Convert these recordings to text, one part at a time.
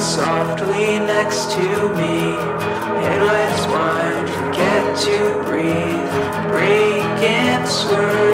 softly next to me. Headlights wide, forget to breathe. Break and swirl.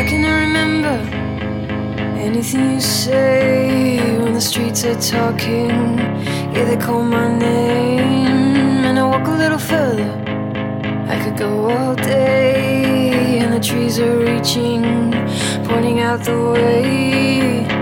I can remember anything you say when the streets are talking. Yeah, they call my name, and I walk a little further. I could go all day, and the trees are reaching, pointing out the way.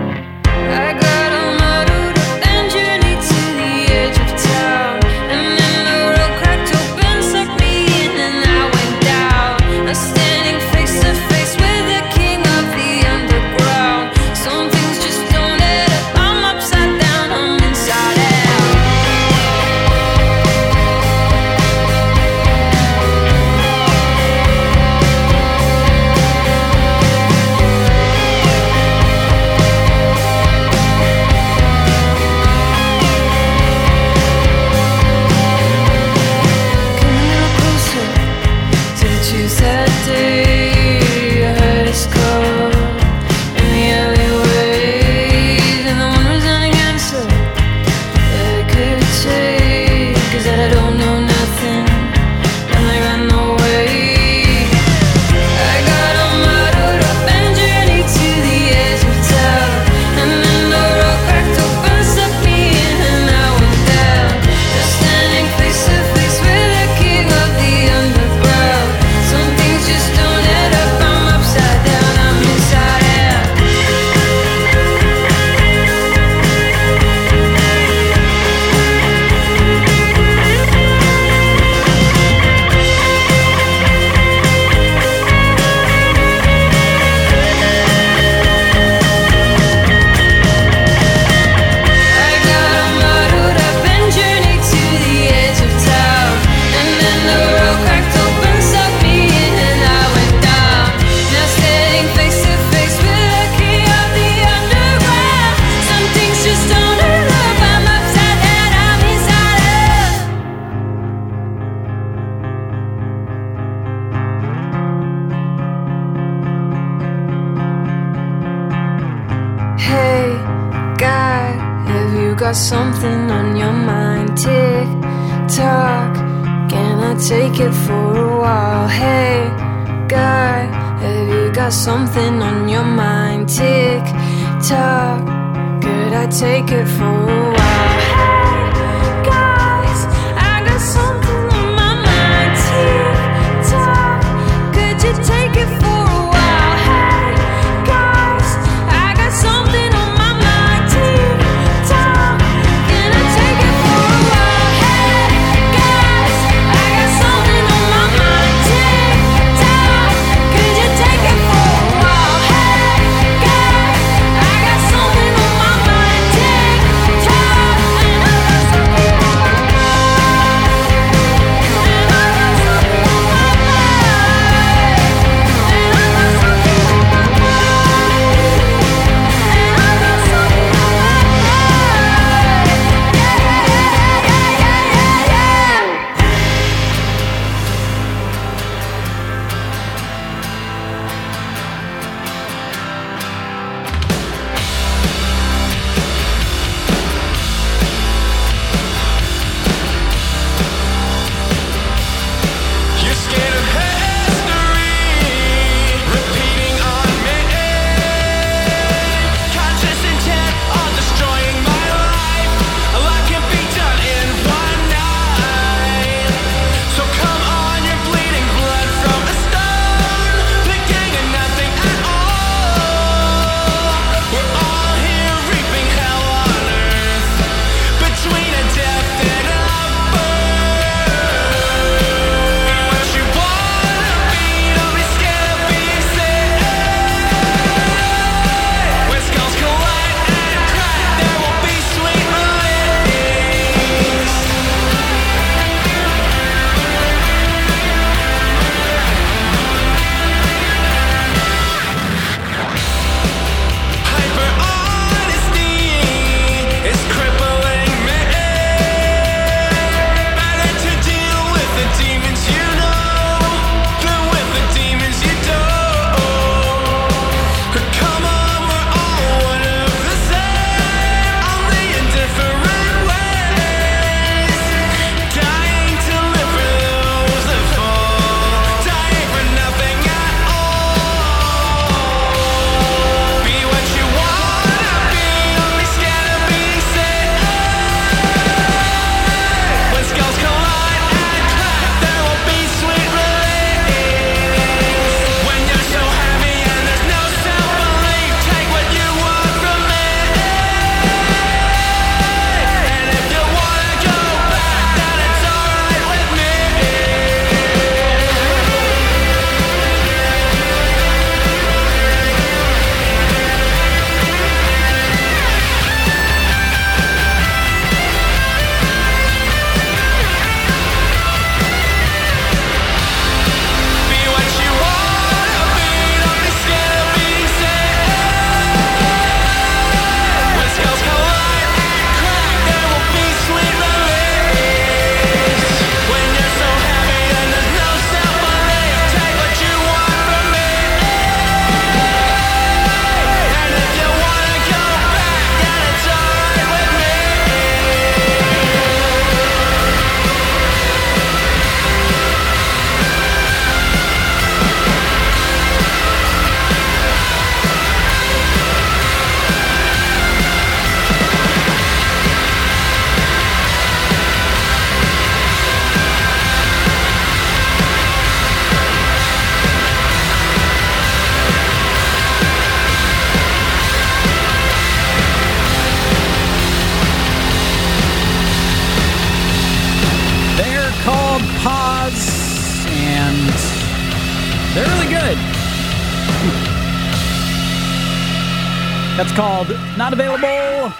That's called Not Available.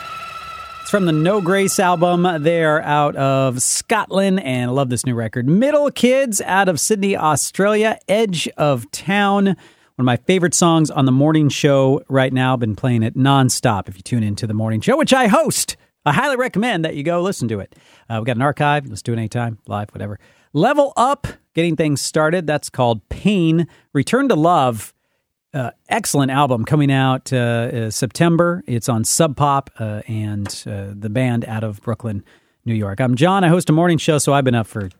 It's from the No Grace album. They're out of Scotland and I love this new record. Middle Kids out of Sydney, Australia. Edge of Town. One of my favorite songs on the morning show right now. Been playing it nonstop if you tune into the morning show, which I host. I highly recommend that you go listen to it. Uh, we've got an archive. Let's do it anytime, live, whatever. Level Up, getting things started. That's called Pain. Return to Love uh, excellent album coming out uh, uh, September. It's on Sub Pop uh, and uh, the band out of Brooklyn, New York. I'm John. I host a morning show, so I've been up for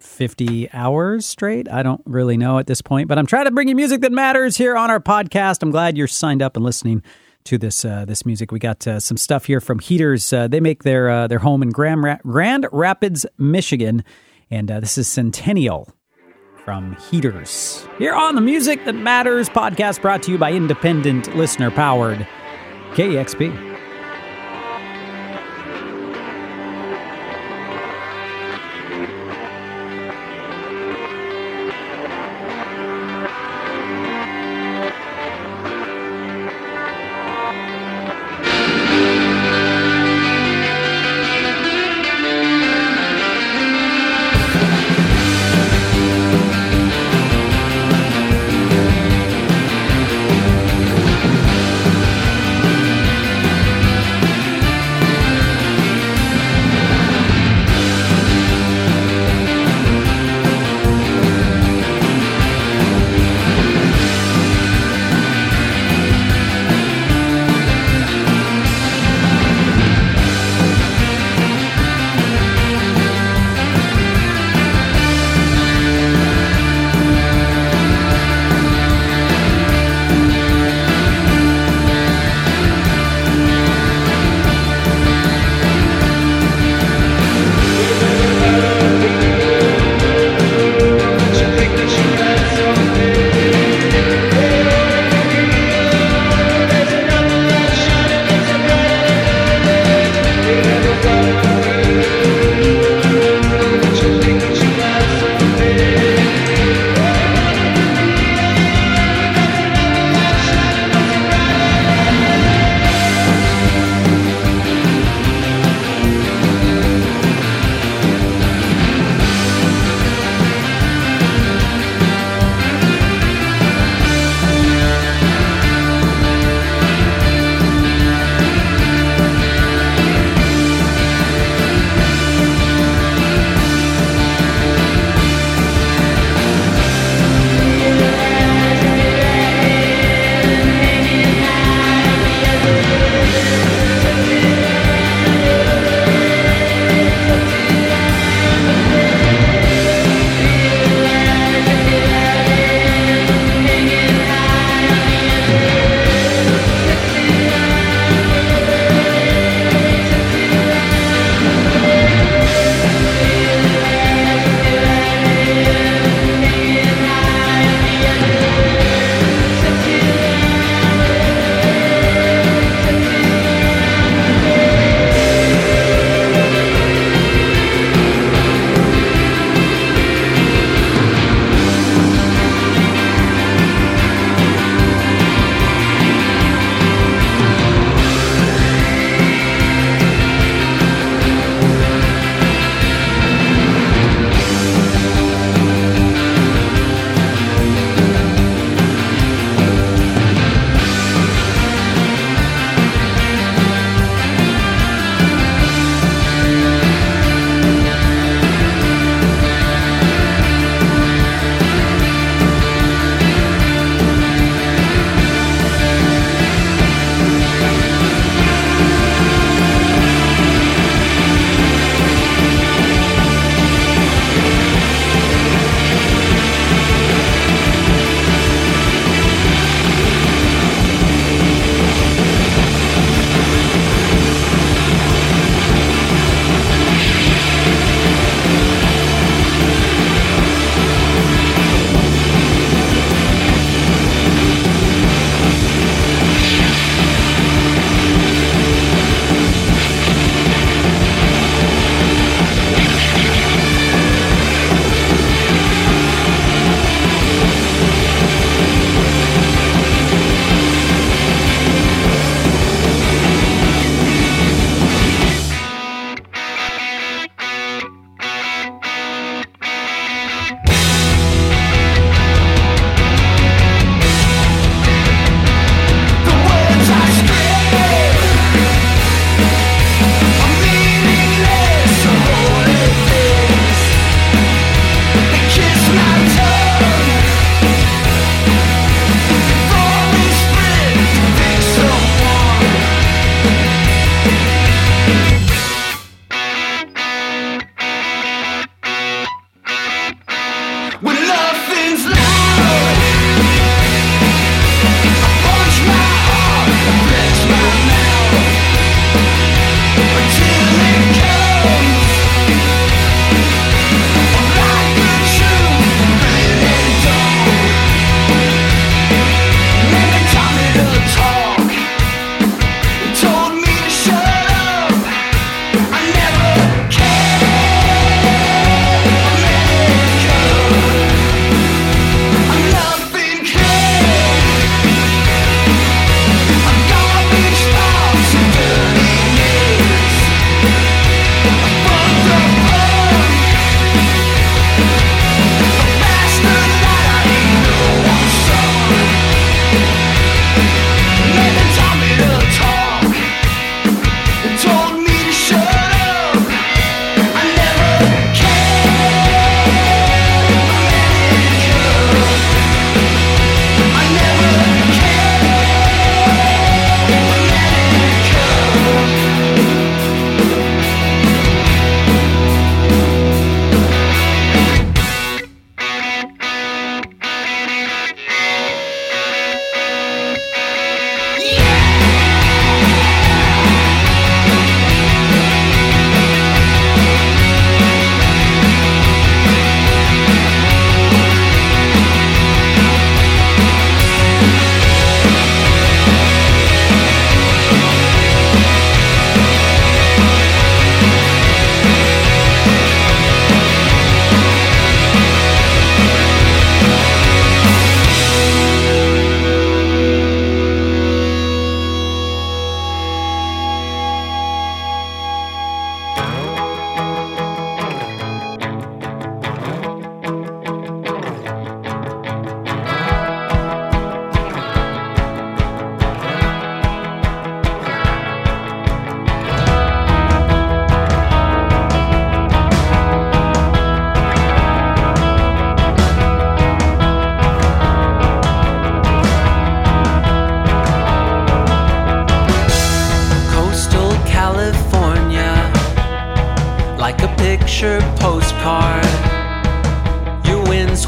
50 hours straight. I don't really know at this point, but I'm trying to bring you music that matters here on our podcast. I'm glad you're signed up and listening to this uh, this music. We got uh, some stuff here from Heaters. Uh, they make their their home in Grand, Ra- Grand Rapids, Michigan, and this is Centennial from Heaters. Here on the Music That Matters podcast brought to you by independent listener powered KEXP.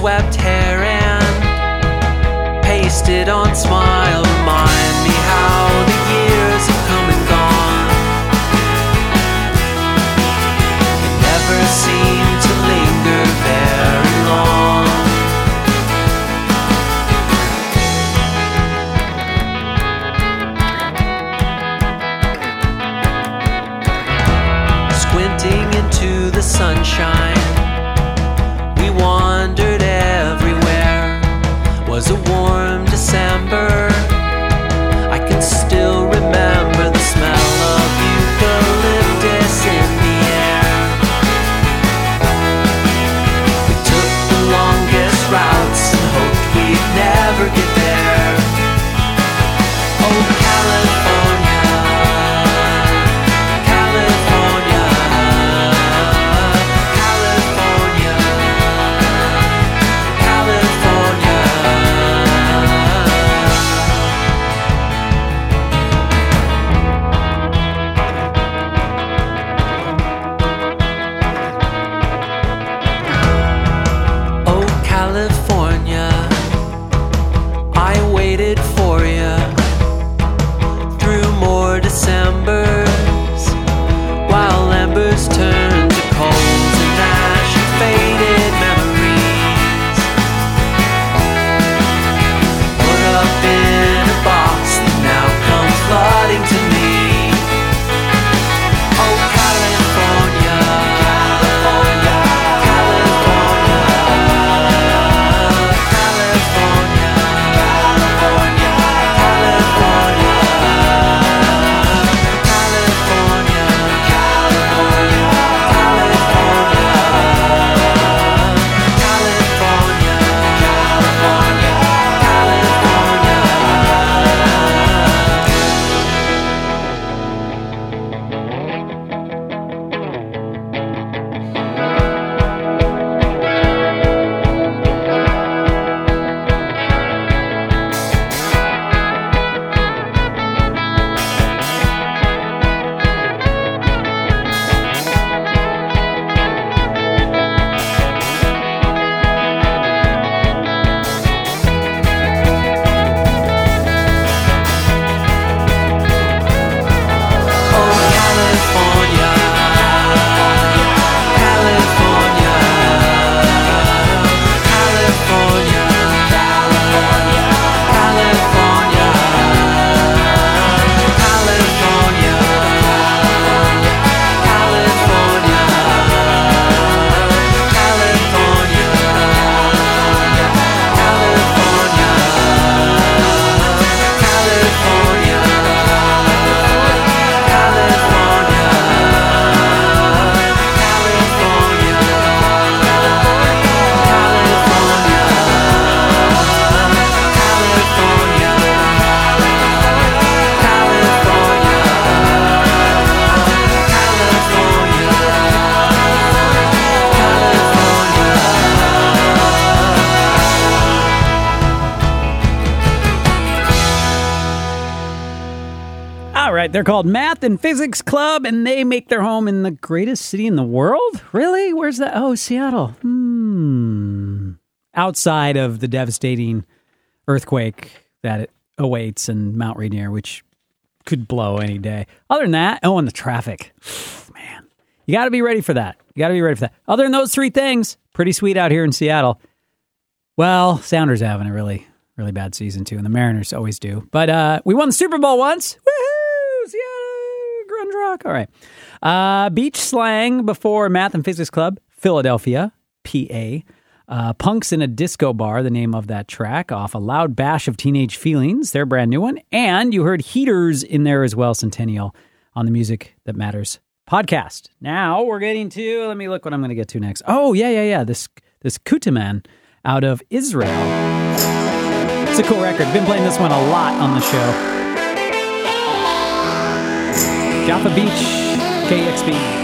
Windswept hair and pasted on smile they're called Math and Physics Club, and they make their home in the greatest city in the world. Really? Where's that? Oh, Seattle. Hmm. Outside of the devastating earthquake that it awaits in Mount Rainier, which could blow any day. Other than that, oh, and the traffic. Man, you got to be ready for that. You got to be ready for that. Other than those three things, pretty sweet out here in Seattle. Well, Sounders having a really, really bad season too, and the Mariners always do. But uh, we won the Super Bowl once. Woohoo! Rock. All right. Uh, beach slang before Math and Physics Club, Philadelphia, PA. Uh, Punks in a Disco Bar, the name of that track, off a loud bash of teenage feelings, their brand new one. And you heard Heaters in there as well, Centennial, on the Music That Matters podcast. Now we're getting to, let me look what I'm going to get to next. Oh, yeah, yeah, yeah. This, this Kutiman out of Israel. It's a cool record. Been playing this one a lot on the show. Jaffa Beach, KEXP.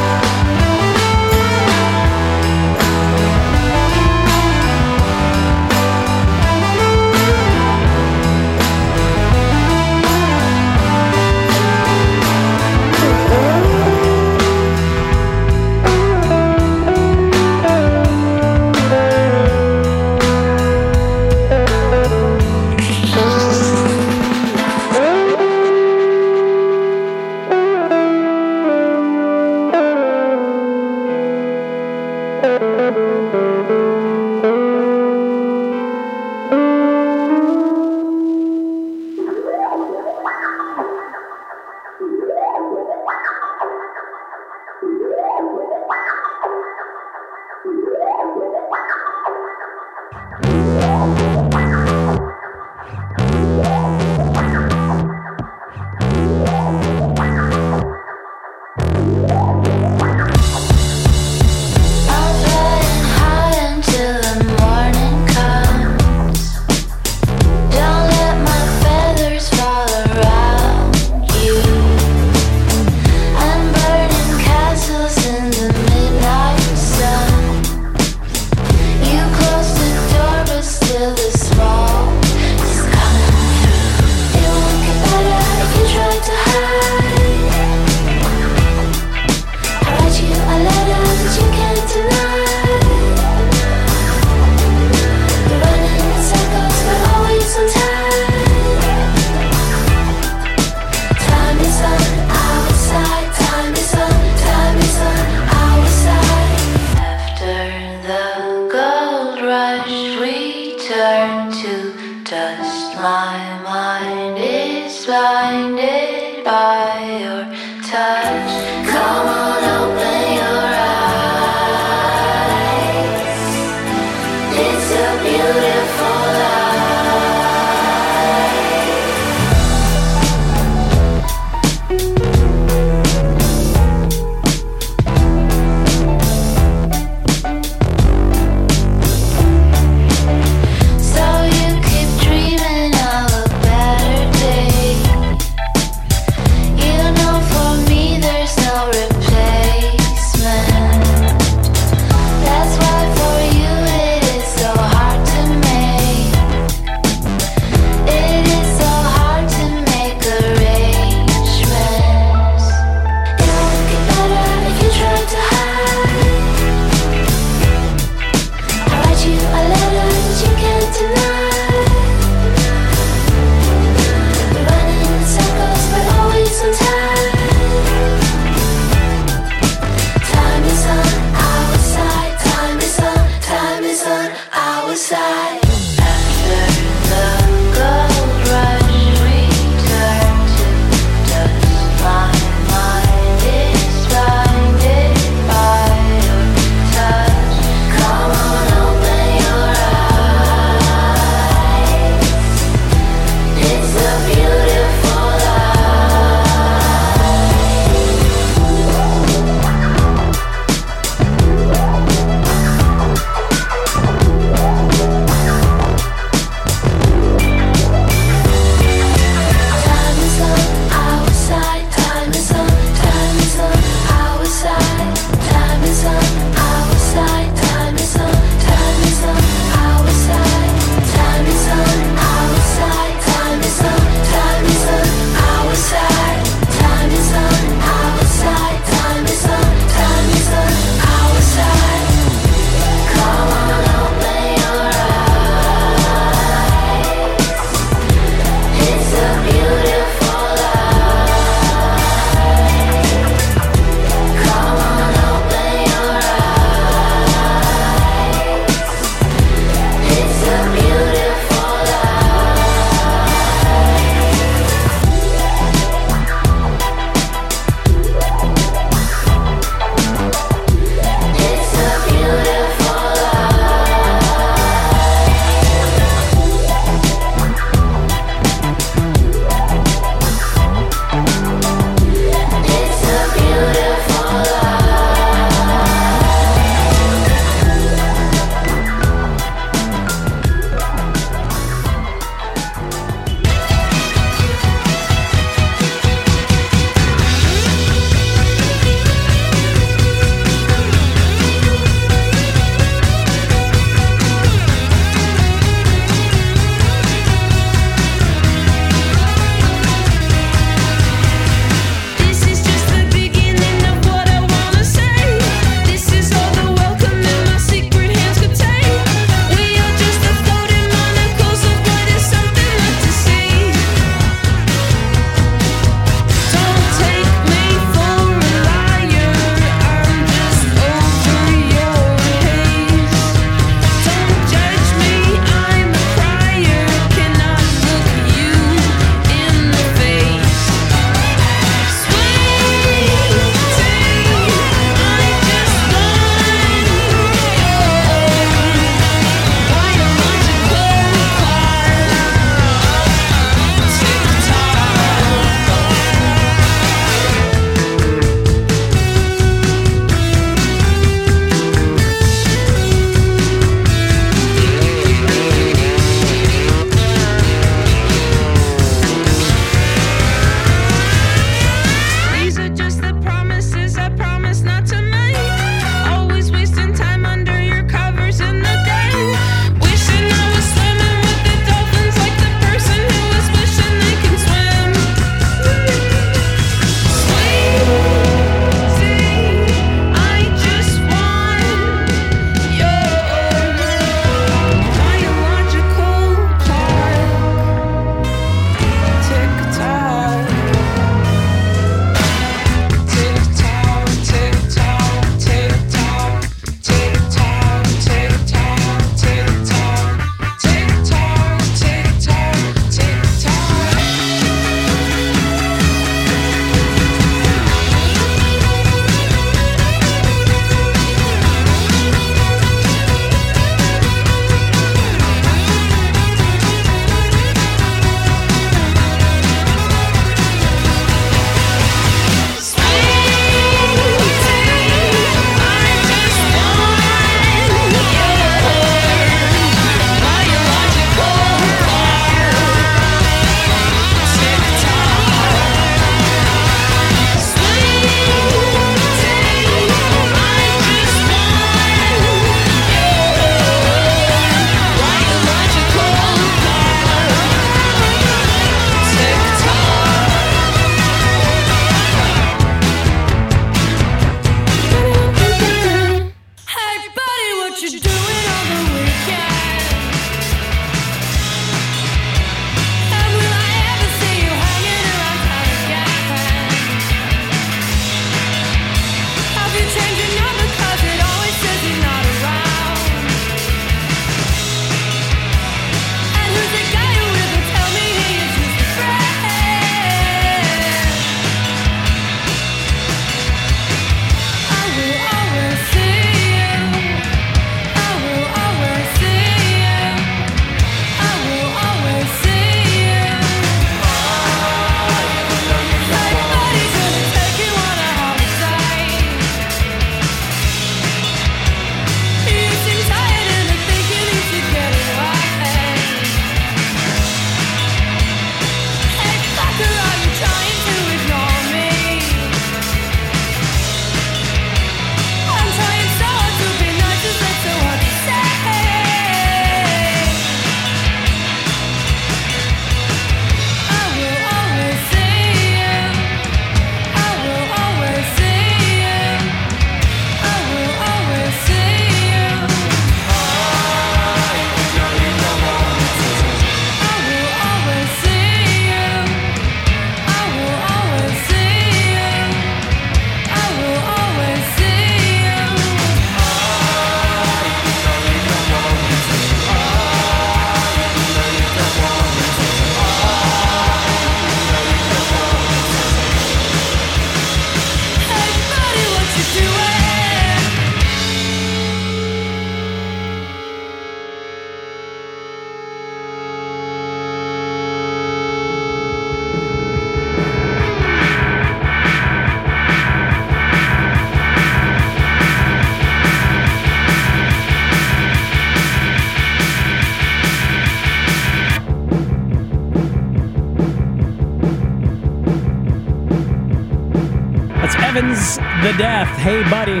The Death. Hey, buddy.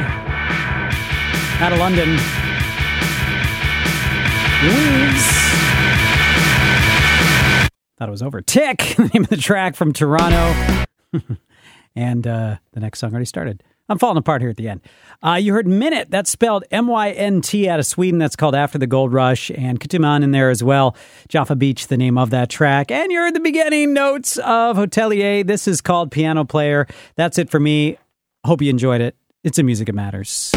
Out of London. Weaves. Thought it was over. Tick, the name of the track from Toronto. and uh, the next song already started. I'm falling apart here at the end. Uh, you heard Minute, that's spelled M Y N T out of Sweden. That's called After the Gold Rush, and Kutiman in there as well. Jaffa Beach, the name of that track. And you heard the beginning notes of Hotelier. This is called Piano Player. That's it for me. Hope you enjoyed it. It's a music that matters.